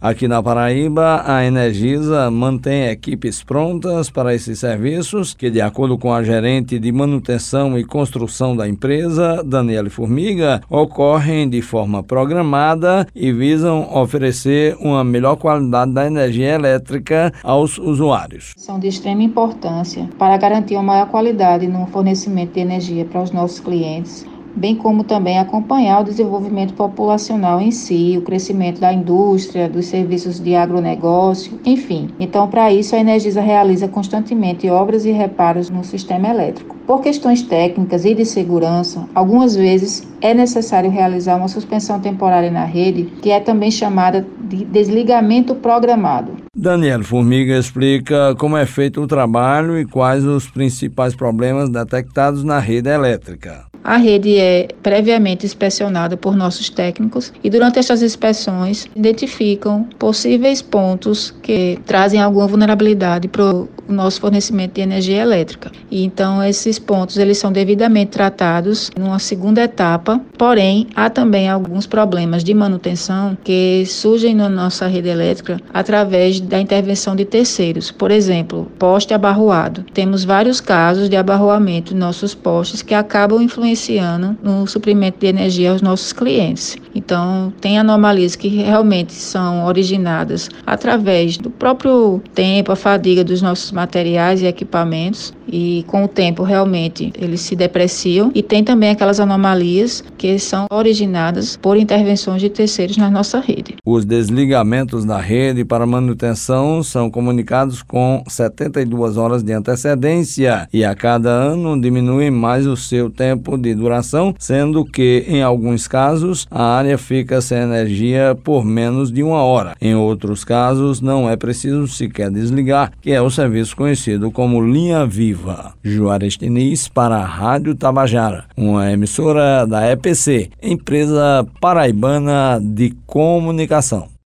Aqui na Paraíba, a Energisa mantém equipes prontas para esses serviços, que, de acordo com a gerente de manutenção e construção da empresa, Daniele Formiga, ocorrem de forma programada e visam oferecer uma melhor qualidade da energia elétrica aos usuários. São de extrema importância para garantir uma maior qualidade no fornecimento de energia para os nossos clientes bem como também acompanhar o desenvolvimento populacional em si, o crescimento da indústria, dos serviços de agronegócio, enfim. Então, para isso, a Energisa realiza constantemente obras e reparos no sistema elétrico. Por questões técnicas e de segurança, algumas vezes é necessário realizar uma suspensão temporária na rede, que é também chamada de desligamento programado. Daniel Formiga explica como é feito o trabalho e quais os principais problemas detectados na rede elétrica. A rede é previamente inspecionada por nossos técnicos e durante estas inspeções identificam possíveis pontos que trazem alguma vulnerabilidade para o nosso fornecimento de energia elétrica. E então esses pontos eles são devidamente tratados numa segunda etapa, porém há também alguns problemas de manutenção que surgem na nossa rede elétrica através da intervenção de terceiros. Por exemplo, poste abarroado. Temos vários casos de abarroamento de nossos postes que acabam influenciando no suprimento de energia aos nossos clientes. Então, tem anomalias que realmente são originadas através do próprio tempo, a fadiga dos nossos materiais e equipamentos, e com o tempo realmente eles se depreciam. E tem também aquelas anomalias que são originadas por intervenções de terceiros na nossa rede. Os desligamentos da rede para manutenção são comunicados com 72 horas de antecedência e a cada ano diminui mais o seu tempo de duração, sendo que em alguns casos a área fica sem energia por menos de uma hora. Em outros casos não é preciso sequer desligar, que é o serviço conhecido como linha viva. Juarez Diniz para a Rádio Tabajara, uma emissora da EPC, empresa paraibana de comunicação.